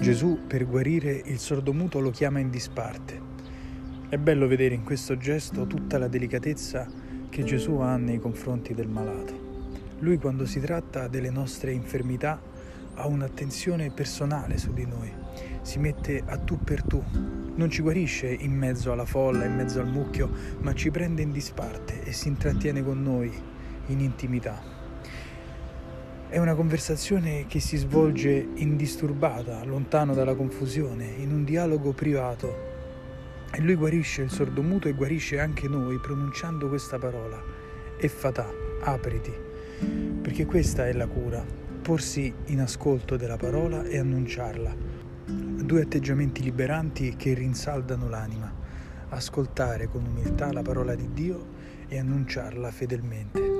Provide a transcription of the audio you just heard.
Gesù per guarire il sordomuto lo chiama in disparte. È bello vedere in questo gesto tutta la delicatezza che Gesù ha nei confronti del malato. Lui quando si tratta delle nostre infermità ha un'attenzione personale su di noi, si mette a tu per tu, non ci guarisce in mezzo alla folla, in mezzo al mucchio, ma ci prende in disparte e si intrattiene con noi in intimità. È una conversazione che si svolge indisturbata, lontano dalla confusione, in un dialogo privato. E lui guarisce il sordomuto e guarisce anche noi pronunciando questa parola. E fatà, apriti. Perché questa è la cura, porsi in ascolto della parola e annunciarla. Due atteggiamenti liberanti che rinsaldano l'anima. Ascoltare con umiltà la parola di Dio e annunciarla fedelmente.